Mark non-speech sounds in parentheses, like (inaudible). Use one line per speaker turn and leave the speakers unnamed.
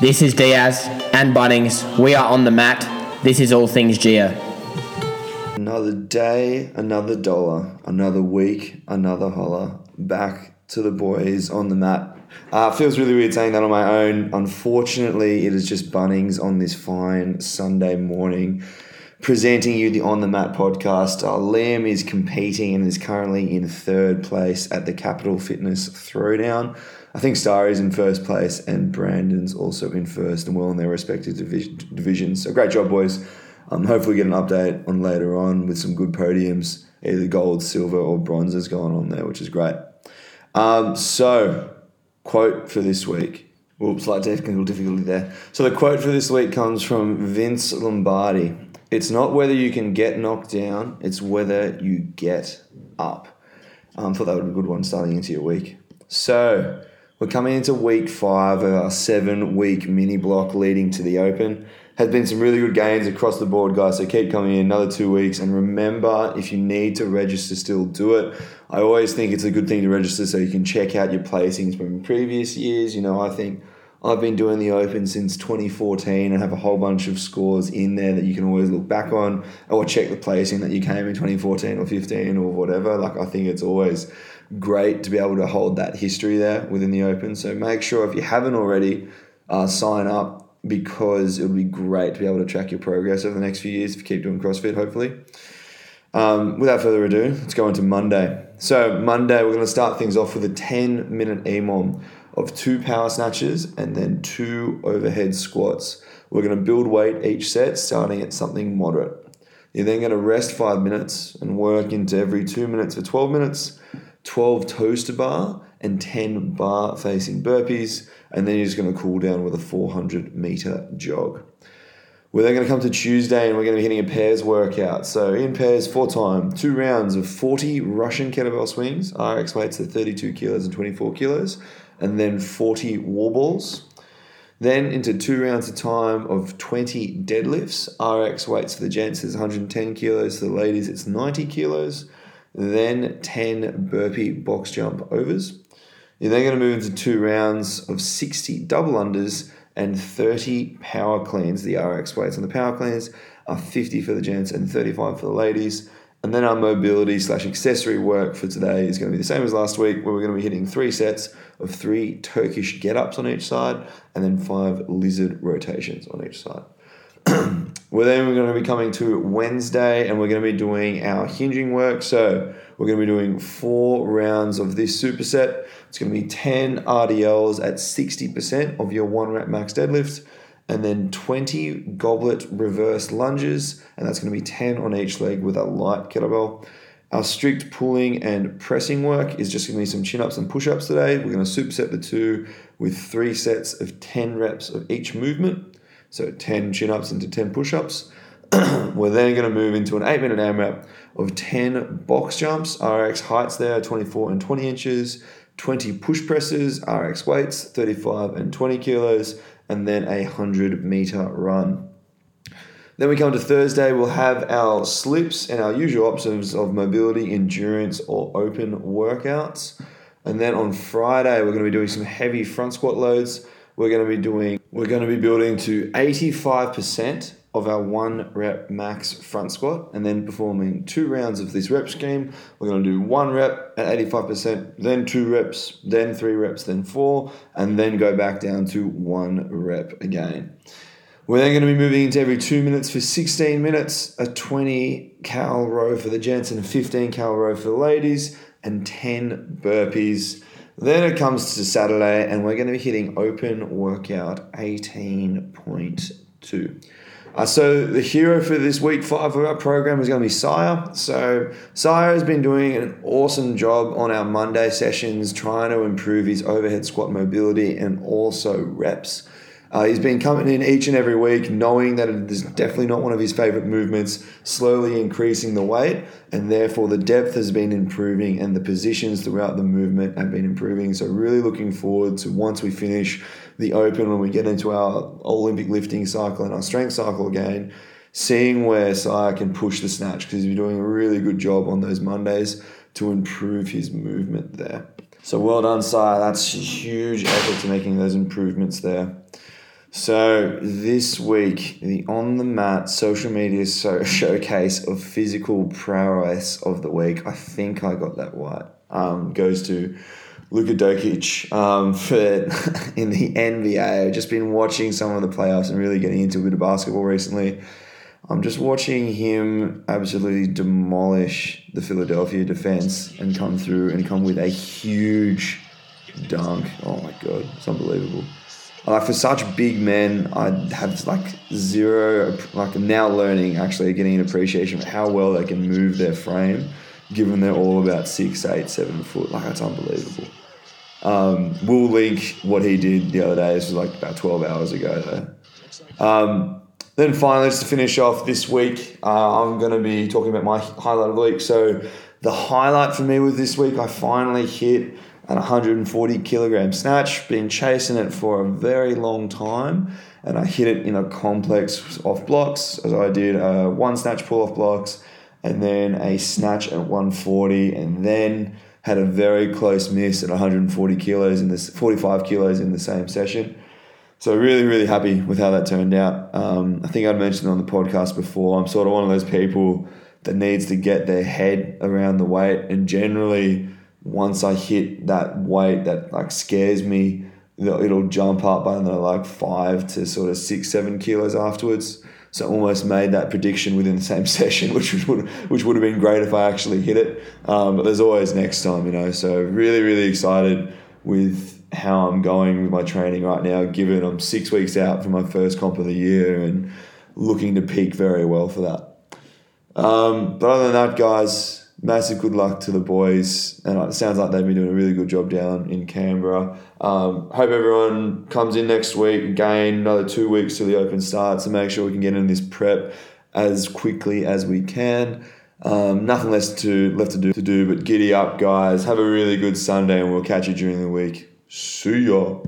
This is Diaz and Bunnings. We are on the mat. This is All Things Gia.
Another day, another dollar, another week, another holler. Back to the boys on the mat. Uh, feels really weird saying that on my own. Unfortunately, it is just Bunnings on this fine Sunday morning presenting you the On the Mat podcast. Uh, Liam is competing and is currently in third place at the Capital Fitness Throwdown. I think Star is in first place and Brandon's also in first and well in their respective division, divisions. So great job, boys. Um, hopefully, get an update on later on with some good podiums, either gold, silver, or bronzes going on there, which is great. Um, so, quote for this week. Oops, slight technical difficulty there. So, the quote for this week comes from Vince Lombardi. It's not whether you can get knocked down, it's whether you get up. Um, thought that would be a good one starting into your week. So, we're coming into week five of our seven week mini block leading to the Open. Has been some really good gains across the board, guys. So keep coming in another two weeks. And remember, if you need to register, still do it. I always think it's a good thing to register so you can check out your placings from previous years. You know, I think I've been doing the Open since 2014 and have a whole bunch of scores in there that you can always look back on or check the placing that you came in 2014 or 15 or whatever. Like, I think it's always great to be able to hold that history there within the Open. So make sure if you haven't already, uh, sign up because it would be great to be able to track your progress over the next few years if you keep doing CrossFit, hopefully. Um, without further ado, let's go into Monday. So, Monday, we're going to start things off with a 10 minute EMOM of two power snatches and then two overhead squats. We're going to build weight each set, starting at something moderate. You're then going to rest five minutes and work into every two minutes for 12 minutes 12 toes to bar, and 10 bar facing burpees. And then you're just going to cool down with a 400 meter jog. We're then going to come to Tuesday and we're going to be hitting a pairs workout. So in pairs, for time, two rounds of 40 Russian kettlebell swings, RX weights at 32 kilos and 24 kilos, and then 40 wall balls. Then into two rounds of time of 20 deadlifts. RX weights for the gents is 110 kilos, for the ladies it's 90 kilos then 10 burpee box jump overs. You're then going to move into two rounds of 60 double unders and 30 power cleans, the RX weights. And the power cleans are 50 for the gents and 35 for the ladies. And then our mobility slash accessory work for today is going to be the same as last week, where we're going to be hitting three sets of three Turkish get ups on each side and then five lizard rotations on each side. (clears throat) We're then going to be coming to Wednesday and we're going to be doing our hinging work. So we're going to be doing four rounds of this superset. It's going to be 10 RDLs at 60% of your one rep max deadlift and then 20 goblet reverse lunges. And that's going to be 10 on each leg with a light kettlebell. Our strict pulling and pressing work is just going to be some chin ups and push ups today. We're going to superset the two with three sets of 10 reps of each movement. So 10 chin ups into 10 push ups. (clears throat) We're then going to move into an 8 minute AMRAP of 10 box jumps, RX heights there, 24 and 20 inches, 20 push presses, RX weights, 35 and 20 kilos, and then a 100 meter run. Then we come to Thursday, we'll have our slips and our usual options of mobility, endurance, or open workouts. And then on Friday, we're going to be doing some heavy front squat loads we're going to be doing, we're going to be building to 85% of our one rep max front squat and then performing two rounds of this rep scheme. We're going to do one rep at 85%, then two reps, then three reps, then four, and then go back down to one rep again. We're then going to be moving into every two minutes for 16 minutes, a 20 cal row for the gents and a 15 cal row for the ladies, and 10 burpees then it comes to Saturday, and we're going to be hitting open workout 18.2. Uh, so the hero for this week five of our program is going to be Sire. So Sire has been doing an awesome job on our Monday sessions, trying to improve his overhead squat mobility and also reps. Uh, he's been coming in each and every week, knowing that it is definitely not one of his favorite movements, slowly increasing the weight, and therefore the depth has been improving and the positions throughout the movement have been improving. So, really looking forward to once we finish the open, when we get into our Olympic lifting cycle and our strength cycle again, seeing where Sire can push the snatch because he's been doing a really good job on those Mondays to improve his movement there. So, well done, Sire. That's huge effort to making those improvements there. So this week, the on the mat social media so- (laughs) showcase of physical prowess of the week. I think I got that right. Um, goes to Luka Doncic um, (laughs) for (laughs) in the NBA. I've just been watching some of the playoffs and really getting into a bit of basketball recently. I'm just watching him absolutely demolish the Philadelphia defense and come through and come with a huge dunk. Oh my god, it's unbelievable. Like for such big men, I have like zero. Like I'm now learning, actually getting an appreciation of how well they can move their frame, given they're all about six, eight, seven foot. Like that's unbelievable. Um, we'll link what he did the other day. This was like about twelve hours ago, though. Um, then finally, just to finish off this week, uh, I'm going to be talking about my highlight of the week. So the highlight for me with this week, I finally hit an 140 kilogram snatch. Been chasing it for a very long time, and I hit it in a complex off blocks as I did uh, one snatch pull off blocks, and then a snatch at 140, and then had a very close miss at 140 kilos in this 45 kilos in the same session. So really, really happy with how that turned out. Um, I think I'd mentioned on the podcast before. I'm sort of one of those people that needs to get their head around the weight, and generally, once I hit that weight that like scares me, it'll jump up by another like five to sort of six, seven kilos afterwards. So almost made that prediction within the same (laughs) session, which would which would have been great if I actually hit it. Um, but there's always next time, you know. So really, really excited with how I'm going with my training right now, given I'm six weeks out from my first comp of the year and looking to peak very well for that. Um, but other than that, guys, massive good luck to the boys. And it sounds like they've been doing a really good job down in Canberra. Um, hope everyone comes in next week. Again, another two weeks to the open start to make sure we can get in this prep as quickly as we can. Um, nothing less to left to do to do, but giddy up, guys. Have a really good Sunday, and we'll catch you during the week. See ya.